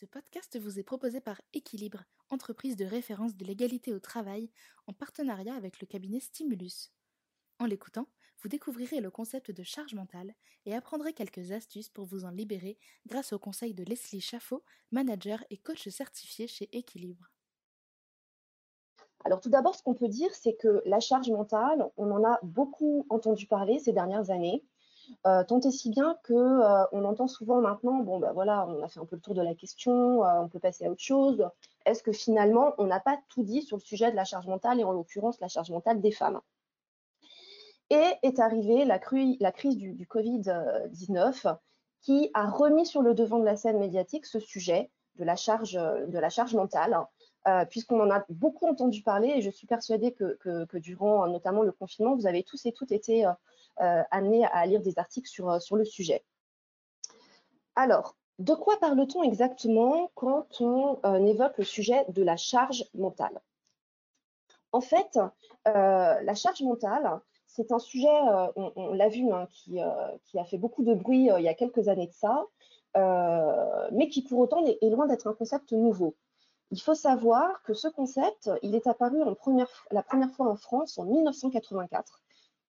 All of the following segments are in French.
Ce podcast vous est proposé par Équilibre, entreprise de référence de l'égalité au travail, en partenariat avec le cabinet Stimulus. En l'écoutant, vous découvrirez le concept de charge mentale et apprendrez quelques astuces pour vous en libérer grâce au conseil de Leslie Chaffot, manager et coach certifié chez Équilibre. Alors tout d'abord, ce qu'on peut dire, c'est que la charge mentale, on en a beaucoup entendu parler ces dernières années. Euh, tant et si bien que euh, on entend souvent maintenant, bon ben voilà, on a fait un peu le tour de la question, euh, on peut passer à autre chose. Est-ce que finalement on n'a pas tout dit sur le sujet de la charge mentale et en l'occurrence la charge mentale des femmes? Et est arrivée la, crise du, Covid-19 qui a remis sur le devant de la scène médiatique ce sujet de la charge, de la charge mentale. puisqu'on en a beaucoup entendu parler et je suis persuadée que, durant notamment le confinement, vous avez tous et toutes été amené à lire des articles sur, euh, sur le sujet. Alors, de quoi parle-t-on exactement quand on euh, évoque le sujet de la charge mentale? En fait, la charge mentale, c'est un sujet, on, l'a vu, hein, qui, qui, a fait beaucoup de bruit il y a quelques années de ça, mais qui pour autant est, loin d'être un concept nouveau. Il faut savoir que ce concept, il est apparu en première, la première fois en France en 1984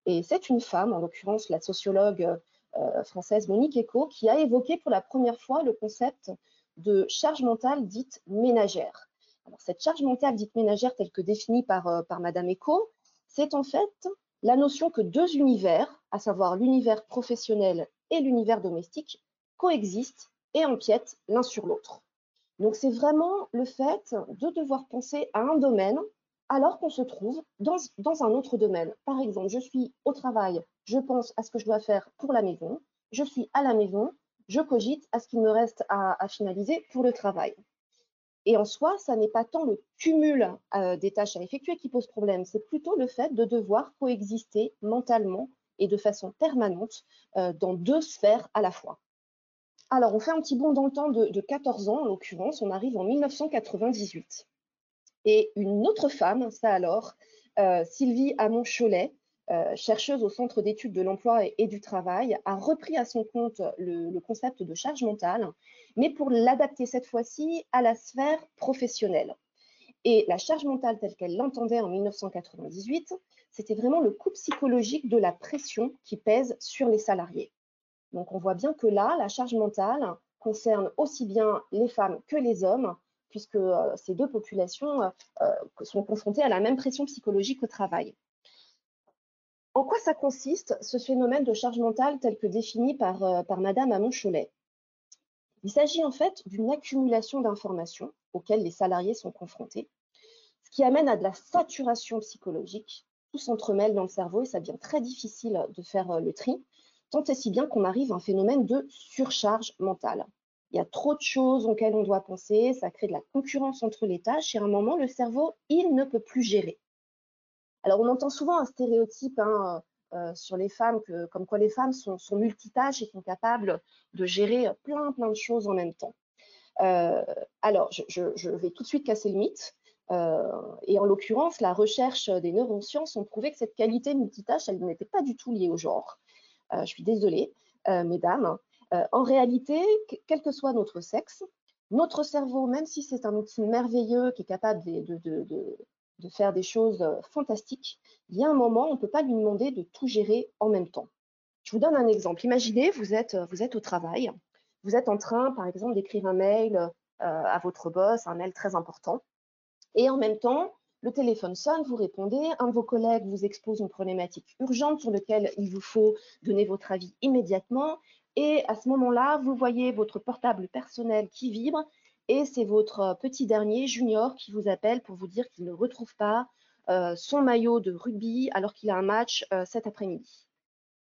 et c'est une femme, en l'occurrence la sociologue euh, française Monique Eco, qui a évoqué pour la première fois le concept de charge mentale dite ménagère. Alors, cette charge mentale dite ménagère, telle que définie par, euh, par Madame Eco, c'est en fait la notion que deux univers, à savoir l'univers professionnel et l'univers domestique, coexistent et empiètent l'un sur l'autre. Donc c'est vraiment le fait de devoir penser à un domaine alors qu'on se trouve dans, un autre domaine. Par exemple, je suis au travail, je pense à ce que je dois faire pour la maison, je suis à la maison, je cogite à ce qu'il me reste à, finaliser pour le travail. Et en soi, ça n'est pas tant le cumul euh, des tâches à effectuer qui pose problème, c'est plutôt le fait de devoir coexister mentalement et de façon permanente euh, dans deux sphères à la fois. Alors, on fait un petit bond dans le temps de, de 14 ans, en l'occurrence, on arrive en 1998. Et une autre femme, ça alors, euh, Sylvie Hamon-Cholet, euh, chercheuse au Centre d'études de l'emploi et, du travail, a repris à son compte le, concept de charge mentale, mais pour l'adapter cette fois-ci à la sphère professionnelle. Et la charge mentale telle qu'elle l'entendait en 1998, c'était vraiment le coût psychologique de la pression qui pèse sur les salariés. Donc on voit bien que là, la charge mentale concerne aussi bien les femmes que les hommes, puisque euh, ces deux populations euh, euh, sont confrontées à la même pression psychologique au travail. En quoi ça consiste, ce phénomène de charge mentale tel que défini par, Madame Amon-Cholet Il s'agit en fait d'une accumulation d'informations auxquelles les salariés sont confrontés, ce qui amène à de la saturation psychologique. Tout s'entremêle dans le cerveau et ça devient très difficile de faire le tri, tant et si bien qu'on arrive à un phénomène de surcharge mentale. Il y a trop de choses auxquelles on doit penser, ça crée de la concurrence entre les tâches et à un moment, le cerveau, il ne peut plus gérer. Alors, on entend souvent un stéréotype hein, euh, sur les femmes, que, comme quoi les femmes sont, multitâches et sont capables de gérer plein, plein de choses en même temps. Euh, alors, je, vais tout de suite casser le mythe. Euh, et en l'occurrence, la recherche des neurosciences ont prouvé que cette qualité multitâche, elle n'était pas du tout liée au genre. je suis désolée, mesdames. Euh, en réalité, quel que soit notre sexe, notre cerveau, même si c'est un outil merveilleux qui est capable de, faire des choses euh, fantastiques, il y a un moment, on ne peut pas lui demander de tout gérer en même temps. Je vous donne un exemple. Imaginez, vous êtes, vous êtes au travail, vous êtes en train, par exemple, d'écrire un mail euh, à votre boss, un mail très important, et en même temps, le téléphone sonne, vous répondez, un de vos collègues vous expose une problématique urgente sur laquelle il vous faut donner votre avis immédiatement, et à ce moment-là, vous voyez votre portable personnel qui vibre et c'est votre euh, petit dernier junior qui vous appelle pour vous dire qu'il ne retrouve pas euh, son maillot de rugby alors qu'il a un match euh, cet après-midi.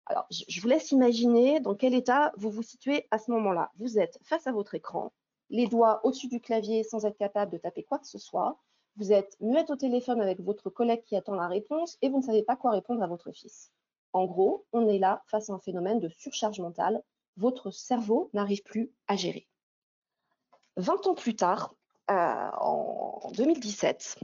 Alors, je vous laisse imaginer dans quel état vous vous situez à ce moment-là. Vous êtes face à votre écran, les doigts au-dessus du clavier sans être capable de taper quoi que ce soit. Vous êtes muette au téléphone avec votre collègue qui attend la réponse et vous ne savez pas quoi répondre à votre fils. En gros, on est là face à un phénomène de surcharge mentale votre cerveau n'arrive plus à gérer. 20 ans plus tard, euh, en 2017,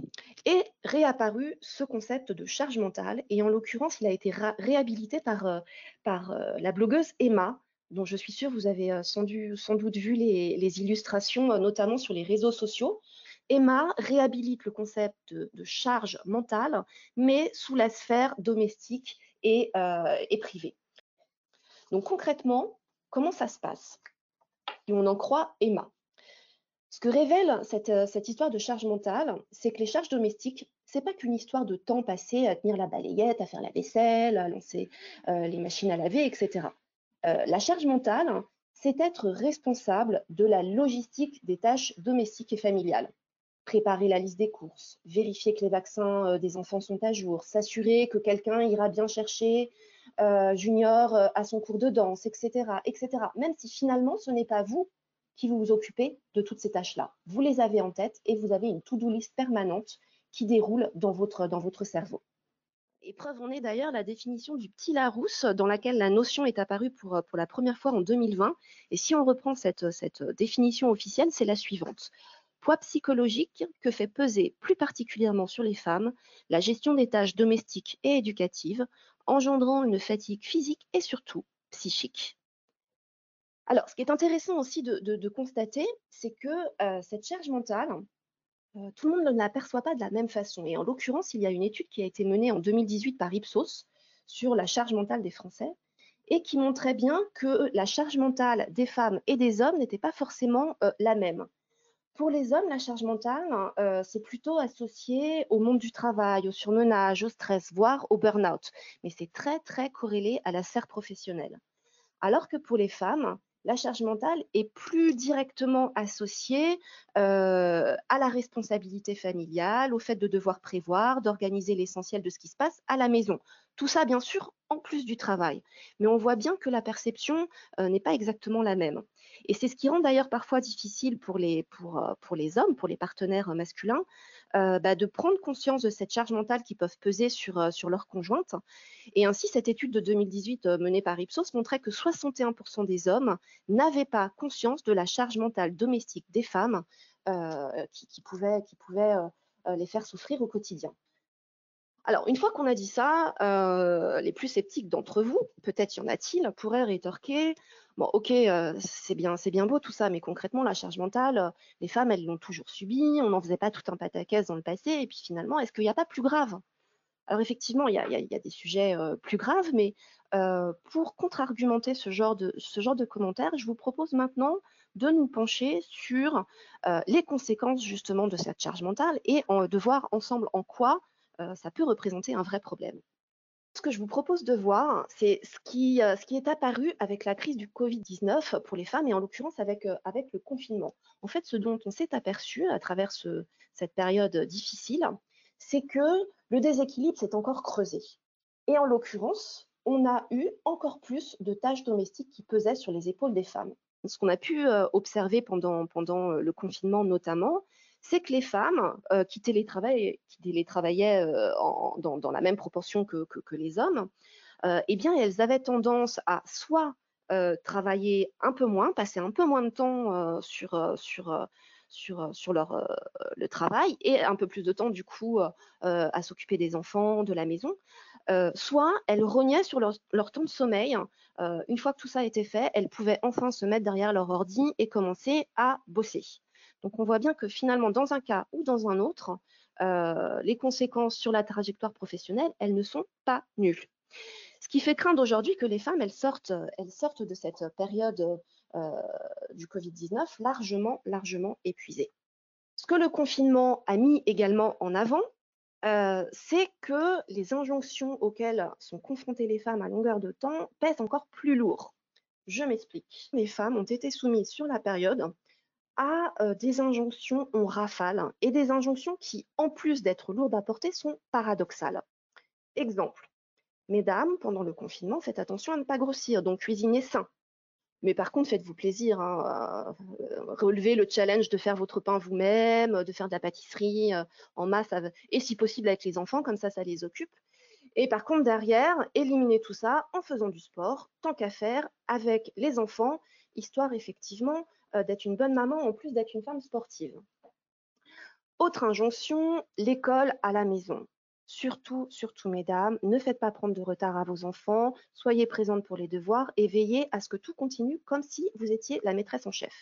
est réapparu ce concept de charge mentale et en l'occurrence, il a été réhabilité par, euh, euh, la blogueuse Emma dont je suis sûre vous avez sans, doute vu les, illustrations, notamment sur les réseaux sociaux. Emma réhabilite le concept de, charge mentale, mais sous la sphère domestique et, et privée. Donc concrètement, comment ça se passe? Et on en croit Emma. Ce que révèle cette, cette histoire de charge mentale, c'est que les charges domestiques c'est pas qu'une histoire de temps passé à tenir la balayette, à faire la vaisselle, à lancer euh, les machines à laver, etc. Euh, la charge mentale, c'est être responsable de la logistique des tâches domestiques et familiales. Préparer la liste des courses, vérifier que les vaccins euh, des enfants sont à jour, s'assurer que quelqu'un ira bien chercher Junior à son cours de danse, etc., etc. Même si finalement ce n'est pas vous qui vous, occupez de toutes ces tâches-là. Vous les avez en tête et vous avez une to-do list permanente qui déroule dans votre, dans votre cerveau. Et preuve en est d'ailleurs la définition du petit Larousse, dans laquelle la notion est apparue pour, pour la première fois en 2020. Et si on reprend cette, cette définition officielle, c'est la suivante. Poids psychologique que fait peser plus particulièrement sur les femmes la gestion des tâches domestiques et éducatives, engendrant une fatigue physique et surtout psychique. Alors, ce qui est intéressant aussi de, constater, c'est que euh, cette charge mentale, euh, tout le monde ne l'aperçoit pas de la même façon. Et en l'occurrence, il y a une étude qui a été menée en 2018 par Ipsos sur la charge mentale des Français et qui montrait bien que la charge mentale des femmes et des hommes n'était pas forcément euh, la même. Pour les hommes, la charge mentale, euh, c'est plutôt associé au monde du travail, au surmenage, au stress, voire au burn-out. Mais c'est très, très corrélé à la serre professionnelle. Alors que pour les femmes, la charge mentale est plus directement associée euh, à la responsabilité familiale, au fait de devoir prévoir, d'organiser l'essentiel de ce qui se passe à la maison. Tout ça, bien sûr, en plus du travail. Mais on voit bien que la perception euh, n'est pas exactement la même. Et c'est ce qui rend d'ailleurs parfois difficile pour les, euh, hommes, pour les partenaires masculins, euh, bah, de prendre conscience de cette charge mentale qui peuvent peser sur, euh, sur leur conjointe. Et ainsi, cette étude de 2018 euh, menée par Ipsos montrait que 61% des hommes n'avaient pas conscience de la charge mentale domestique des femmes qui, qui, pouvait les faire souffrir au quotidien. Alors, une fois qu'on a dit ça, les plus sceptiques d'entre vous, peut-être y en a-t-il, pourraient rétorquer Bon, ok, euh, c'est bien, bien beau tout ça, mais concrètement, la charge mentale, euh, les femmes, elles l'ont toujours subie, on n'en faisait pas tout un pataquès dans le passé, et puis finalement, est-ce qu'il n'y a pas plus grave? Alors effectivement, il y a, des sujets euh, plus graves, mais pour contre-argumenter ce genre de ce genre de commentaires, je vous propose maintenant de nous pencher sur les conséquences justement de cette charge mentale et de voir ensemble en quoi ça peut représenter un vrai problème ce que je vous propose de voir, c'est ce qui, euh, est apparu avec la crise du Covid-19 pour les femmes et en l'occurrence avec, euh, avec le confinement. En fait, ce dont on s'est aperçu à travers cette période difficile, c'est que le déséquilibre s'est encore creusé. Et en l'occurrence, on a eu encore plus de tâches domestiques qui pesaient sur les épaules des femmes. Ce qu'on a pu euh, observer pendant le confinement notamment, c'est que les femmes euh, qui, télétravaillaient, euh, dans, la même proportion que, les hommes, euh, eh bien, elles avaient tendance à soit travailler un peu moins, passer un peu moins de temps sur, le travail et un peu plus de temps, du coup, à s'occuper des enfants, de la maison, soit elles rognaient sur leur, leur temps de sommeil. une fois que tout ça était fait, elles pouvaient enfin se mettre derrière leur ordi et commencer à bosser. Donc on voit bien que finalement, dans un cas ou dans un autre, euh, les conséquences sur la trajectoire professionnelle, elles ne sont pas nulles. Ce qui fait craindre aujourd'hui que les femmes, sortent de cette période euh, du Covid-19 largement, largement épuisées. Ce que le confinement a mis également en avant, euh, c'est que les injonctions auxquelles sont confrontées les femmes à longueur de temps pèsent encore plus lourd. Je m'explique. Les femmes ont été soumises sur la période à des injonctions en rafale et des injonctions qui, en plus d'être lourdes à porter, sont paradoxales. Exemple, mesdames, pendant le confinement, faites attention à ne pas grossir, donc cuisinez sain. Mais par contre, faites-vous plaisir, hein, relevez le challenge de faire votre pain vous-même, de faire de la pâtisserie en masse, et si possible avec les enfants, comme ça, ça les occupe. Et par contre, derrière, éliminez tout ça en faisant du sport, tant qu'à faire, avec les enfants, histoire effectivement euh, d'être une bonne maman en plus d'être une femme sportive. Autre injonction, l'école à la maison. Surtout, surtout, mesdames, ne faites pas prendre de retard à vos enfants, soyez présentes pour les devoirs et veillez à ce que tout continue comme si vous étiez la maîtresse en chef.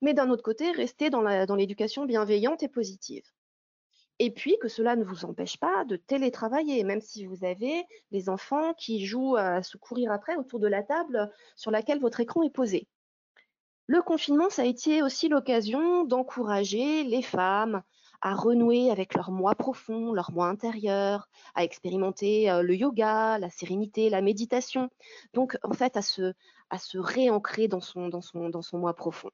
Mais d'un autre côté, restez dans l'éducation bienveillante et positive. Et puis que cela ne vous empêche pas de télétravailler, même si vous avez des enfants qui jouent à se courir après autour de la table sur laquelle votre écran est posé. Le confinement, ça a été aussi l'occasion d'encourager les femmes à renouer avec leur moi profond, leur moi intérieur, à expérimenter le yoga, la sérénité, la méditation. Donc, en fait, à se, à réancrer dans son, moi profond.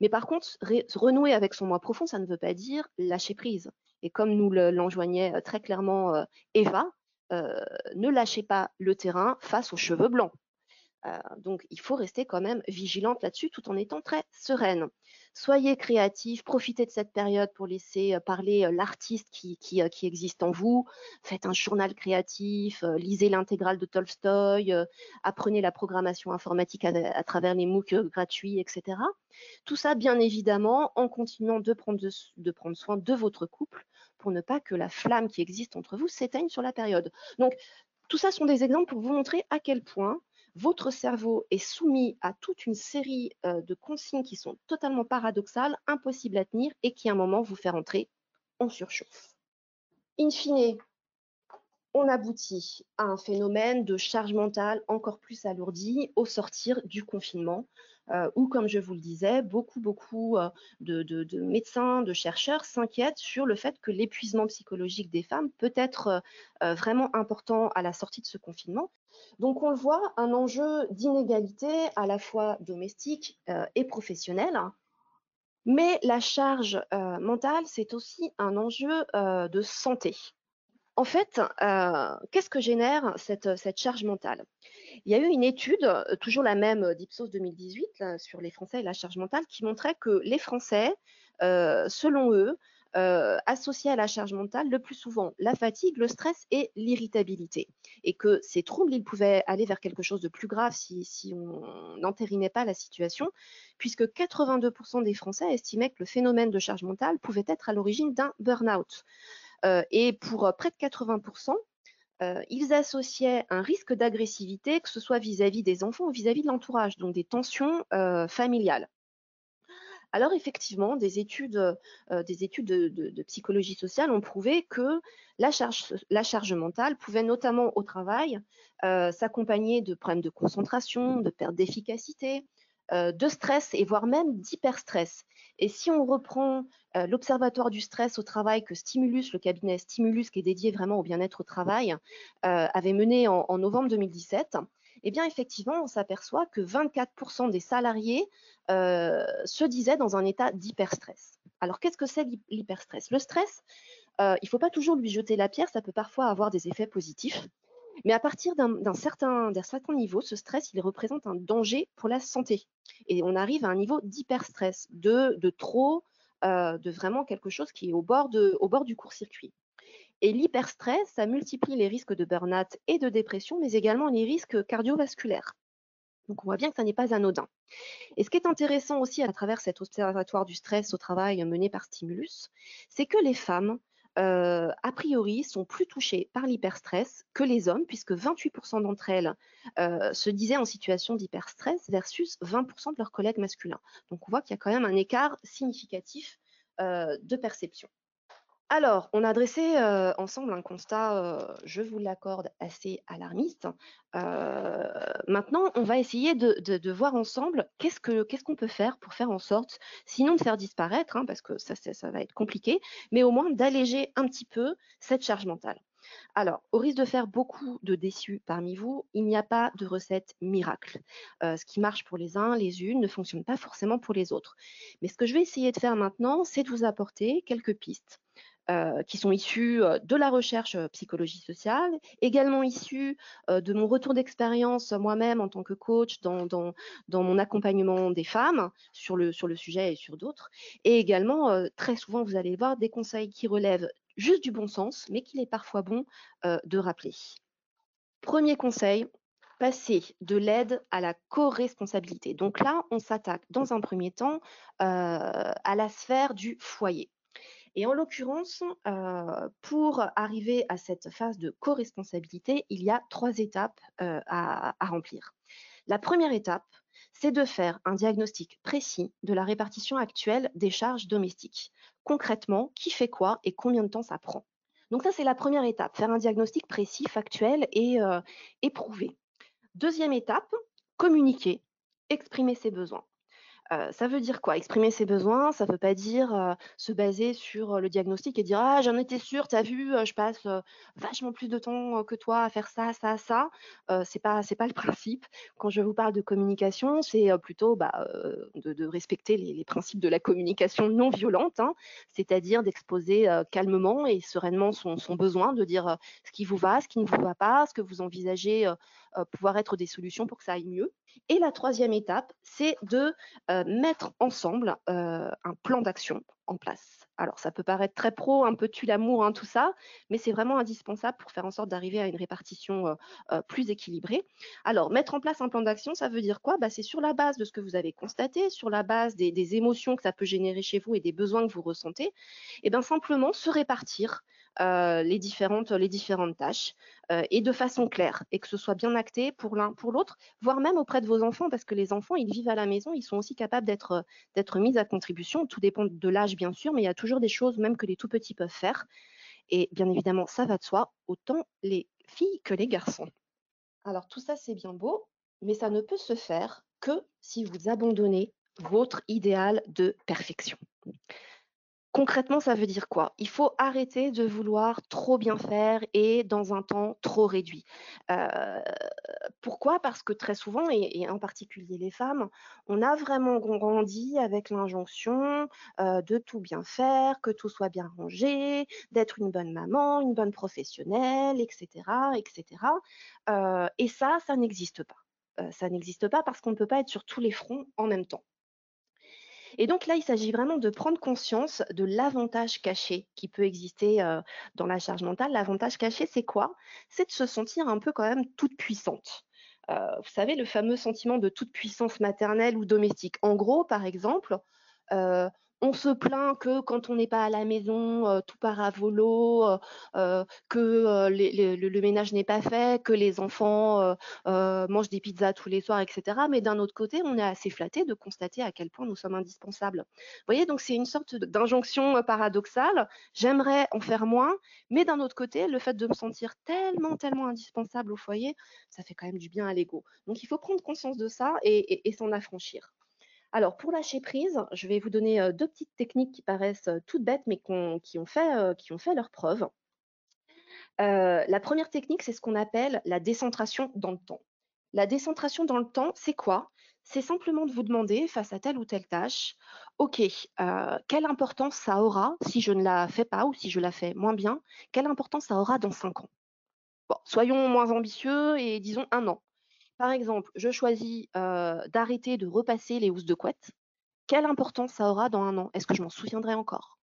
Mais par contre, renouer avec son moi profond, ça ne veut pas dire lâcher prise. Et comme nous l'enjoignait très clairement Eva, ne lâchez pas le terrain face aux cheveux blancs. Donc, il faut rester quand même vigilante là-dessus tout en étant très sereine. Soyez créatifs, profitez de cette période pour laisser parler l'artiste qui, qui, existe en vous. Faites un journal créatif, lisez l'intégrale de Tolstoï, apprenez la programmation informatique à, travers les MOOC gratuits, etc. Tout ça, bien évidemment, en continuant de prendre, de prendre soin de votre couple pour ne pas que la flamme qui existe entre vous s'éteigne sur la période. Donc, tout ça sont des exemples pour vous montrer à quel point votre cerveau est soumis à toute une série euh, de consignes qui sont totalement paradoxales, impossibles à tenir et qui à un moment vous faire entrer en surchauffe. In fine, on aboutit à un phénomène de charge mentale encore plus alourdi au sortir du confinement, euh, où, comme je vous le disais, beaucoup, beaucoup euh, de, médecins, de chercheurs s'inquiètent sur le fait que l'épuisement psychologique des femmes peut être vraiment important à la sortie de ce confinement. Donc, on le voit, un enjeu d'inégalité à la fois domestique et professionnelle. Mais la charge mentale, c'est aussi un enjeu de santé. En fait, qu'est-ce que génère cette, cette charge mentale? Il y a eu une étude, toujours la même d'Ipsos 2018, sur les Français et la charge mentale, qui montrait que les Français, selon eux, associaient à la charge mentale le plus souvent la fatigue, le stress et l'irritabilité. Et que ces troubles, ils pouvaient aller vers quelque chose de plus grave si, si on n'entérinait pas la situation, puisque 82% des Français estimaient que le phénomène de charge mentale pouvait être à l'origine d'un burn-out. et pour près de 80%, ils associaient un risque d'agressivité, que ce soit vis-à-vis des enfants ou vis-à-vis de l'entourage, donc des tensions familiales. Alors effectivement, des études, des études de, psychologie sociale ont prouvé que la charge, la charge mentale pouvait notamment au travail s'accompagner de problèmes de concentration, de perte d'efficacité, de stress et voire même d'hyperstress. Et si on reprend l'Observatoire du stress au travail que Stimulus, le cabinet Stimulus qui est dédié vraiment au bien-être au travail, avait mené en, novembre 2017, eh bien effectivement, on s'aperçoit que 24% des salariés se disaient dans un état d'hyperstress. Alors qu'est-ce que c'est l'hyperstress? Le stress, il ne faut pas toujours lui jeter la pierre, ça peut parfois avoir des effets positifs. Mais à partir d'un certain, niveau, ce stress, il représente un danger pour la santé. Et on arrive à un niveau d'hyperstress, de, de trop, euh, de vraiment quelque chose qui est au bord du court-circuit. Et l'hyperstress, ça multiplie les risques de burn-out et de dépression, mais également les risques cardiovasculaires. Donc on voit bien que ça n'est pas anodin. Et ce qui est intéressant aussi à travers cet observatoire du stress au travail mené par Stimulus, c'est que les femmes a priori, sont plus touchées par l'hyperstress que les hommes, puisque 28% d'entre elles se disaient en situation d'hyperstress versus 20% de leurs collègues masculins. Donc on voit qu'il y a quand même un écart significatif de perception. Alors, on a dressé ensemble un constat, je vous l'accorde, assez alarmiste. maintenant, on va essayer de, voir ensemble qu'est-ce qu'on peut faire pour faire en sorte, sinon de faire disparaître, hein, parce que ça va être compliqué, mais au moins d'alléger un petit peu cette charge mentale. Alors, au risque de faire beaucoup de déçus parmi vous, il n'y a pas de recette miracle. ce qui marche pour les uns, les unes, ne fonctionne pas forcément pour les autres. Mais ce que je vais essayer de faire maintenant, c'est de vous apporter quelques pistes euh, qui sont issus de la recherche psychologie sociale, également issus de mon retour d'expérience moi-même en tant que coach dans, mon accompagnement des femmes sur le sujet et sur d'autres, et également très souvent vous allez voir des conseils qui relèvent juste du bon sens, mais qu'il est parfois bon de rappeler. Premier conseil, passer de l'aide à la co-responsabilité. Donc là, on s'attaque dans un premier temps à la sphère du foyer. Et en l'occurrence, euh, pour arriver à cette phase de co-responsabilité, il y a trois étapes euh, à, remplir. La première étape, c'est de faire un diagnostic précis de la répartition actuelle des charges domestiques. Concrètement, qui fait quoi et combien de temps ça prend. Donc ça, c'est la première étape, faire un diagnostic précis, factuel et euh. Deuxième étape, communiquer, exprimer ses besoins ça veut dire quoi? Exprimer ses besoins, ça ne veut pas dire, se baser sur, le diagnostic et dire: «Ah j'en étais sûre, tu as vu, je passe, vachement plus de temps, que toi à faire ça, ça, ça». C'est pas c'est pas le principe. Quand je vous parle de communication, c'est, plutôt, bah, de respecter les principes de la communication non violente, hein. C'est-à-dire d'exposer, calmement et sereinement son besoin, de dire, ce qui vous va, ce qui ne vous va pas, ce que vous envisagez, pouvoir être des solutions pour que ça aille mieux. Et la troisième étape, c'est de mettre ensemble un plan d'action en place. Alors, ça peut paraître très pro, un peu tue l'amour, hein, tout ça, mais c'est vraiment indispensable pour faire en sorte d'arriver à une répartition plus équilibrée. Alors, mettre en place un plan d'action, ça veut dire quoi? Bah, C'est sur la base de ce que vous avez constaté, sur la base des, des, émotions que ça peut générer chez vous et des besoins que vous ressentez, et bien simplement se répartir euh, les, différentes, les différentes tâches euh, et de façon claire et que ce soit bien acté pour l'un, pour l'autre, voire même auprès de vos enfants parce que les enfants, ils vivent à la maison, ils sont aussi capables d'être, d'être mis à contribution. Tout dépend de l'âge, bien sûr, mais il y a toujours des choses même que les tout petits peuvent faire. Et bien évidemment, ça va de soi, autant les filles que les garçons. Alors tout ça, c'est bien beau, mais ça ne peut se faire que si vous abandonnez votre idéal de perfection. Concrètement, ça veut dire quoi? Il faut arrêter de vouloir trop bien faire et dans un temps trop réduit. Heu, pourquoi? Parce que très souvent et en particulier les femmes, on a vraiment grandi avec l'injonction, heu, de tout bien faire, que tout soit bien rangé, d'être une bonne maman, une bonne professionnelle et cetera et cetera. Heu et ça, ça n'existe pas. Ça n'existe pas parce qu'on ne peut pas être sur tous les fronts en même temps. Et donc là, il s'agit vraiment de prendre conscience de l'avantage caché qui peut exister euh, dans la charge mentale. L'avantage caché, c'est quoi? C'est de se sentir un peu quand même toute puissante. Euh, vous savez, le fameux sentiment de toute puissance maternelle ou domestique. En gros, par exemple, euh, on se plaint que quand on n'est pas à la maison, euh, tout part à volo, euh, euh, que le, ménage n'est pas fait, que les enfants mangent des pizzas tous les soirs, etc. Mais d'un autre côté, on est assez flatté de constater à quel point nous sommes indispensables. Vous voyez, donc c'est une sorte d'injonction paradoxale. J'aimerais en faire moins, mais d'un autre côté, le fait de me sentir tellement, tellement indispensable au foyer, ça fait quand même du bien à l'ego. Donc il faut prendre conscience de ça et s'en affranchir. Alors, pour lâcher prise, je vais vous donner deux petites techniques qui paraissent toutes bêtes, mais qui ont fait, leur preuve. la première technique, c'est ce qu'on appelle la décentration dans le temps. La décentration dans le temps, c'est quoi? C'est simplement de vous demander, face à telle ou telle tâche, OK, quelle importance ça aura si je ne la fais pas ou si je la fais moins bien Quelle importance ça aura dans cinq ans? Bon, soyons moins ambitieux et disons un an. Par exemple, je choisis, d'arrêter de repasser les housses de couette. Quelle importance ça aura dans un an? Est-ce que je m'en souviendrai encore?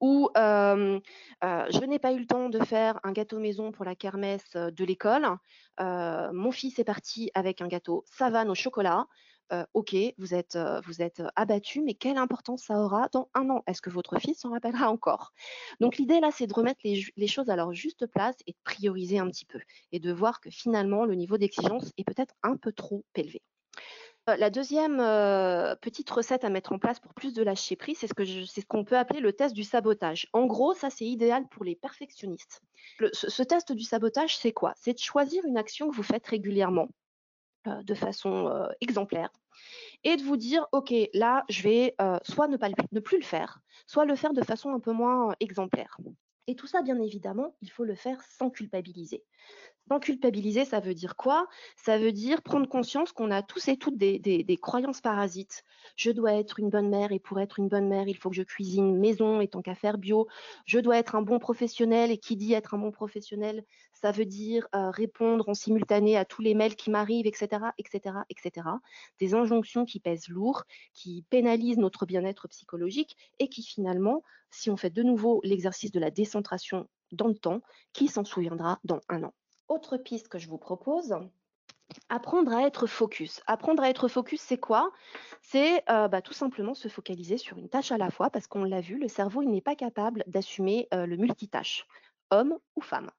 Ou, je n'ai pas eu le temps de faire un gâteau maison pour la kermesse, de l'école. mon fils est parti avec un gâteau savane au chocolat. OK, vous êtes, vous êtes abattu, mais quelle importance ça aura dans un an? Est-ce que votre fils s'en rappellera encore? Donc l'idée là, c'est de remettre les, choses à leur juste place et de prioriser un petit peu et de voir que finalement, le niveau d'exigence est peut-être un peu trop élevé. La deuxième petite recette à mettre en place pour plus de lâcher prise, c'est ce que c'est ce qu'on peut appeler le test du sabotage. En gros, ça c'est idéal pour les perfectionnistes. ce, test du sabotage, c'est quoi? C'est de choisir une action que vous faites régulièrement de façon euh, exemplaire et de vous dire, OK, là, je vais euh, soit ne plus le faire, soit le faire de façon un peu moins exemplaire. Et tout ça, bien évidemment, il faut le faire sans culpabiliser. Sans culpabiliser, ça veut dire quoi? Ça veut dire prendre conscience qu'on a tous et toutes des, croyances parasites. Je dois être une bonne mère et pour être une bonne mère, il faut que je cuisine maison et tant qu'à faire bio. Je dois être un bon professionnel et qui dit être un bon professionnel, ça veut dire euh, répondre en simultané à tous les mails qui m'arrivent, etc., etc., etc. Des injonctions qui pèsent lourd, qui pénalisent notre bien-être psychologique et qui finalement, si on fait de nouveau l'exercice de la décentration dans le temps, qui s'en souviendra dans un an? Autre piste que je vous propose, Apprendre à être focus. Apprendre à être focus, c'est quoi? C'est, heu, bah, tout simplement se focaliser sur une tâche à la fois parce qu'on l'a vu, le cerveau, n'est pas capable d'assumer, heu, le multitâche, homme ou femme.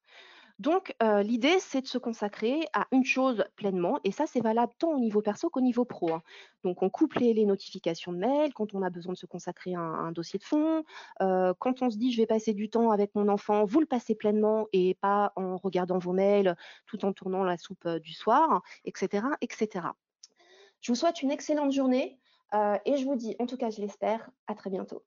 Donc, heu, l'idée, c'est de se consacrer à une chose pleinement et ça, c'est valable tant au niveau perso qu'au niveau pro, hein. Donc on coupe les notifications de mails quand on a besoin de se consacrer à un dossier de fond. Heu, quand on se dit: «Je vais passer du temps avec mon enfant», vous le passez pleinement et pas en regardant vos mails, tout en tournant la soupe, heu, du soir et cetera et cetera. Je vous souhaite une excellente journée, et je vous dis, en tout cas je l'espère, à très bientôt.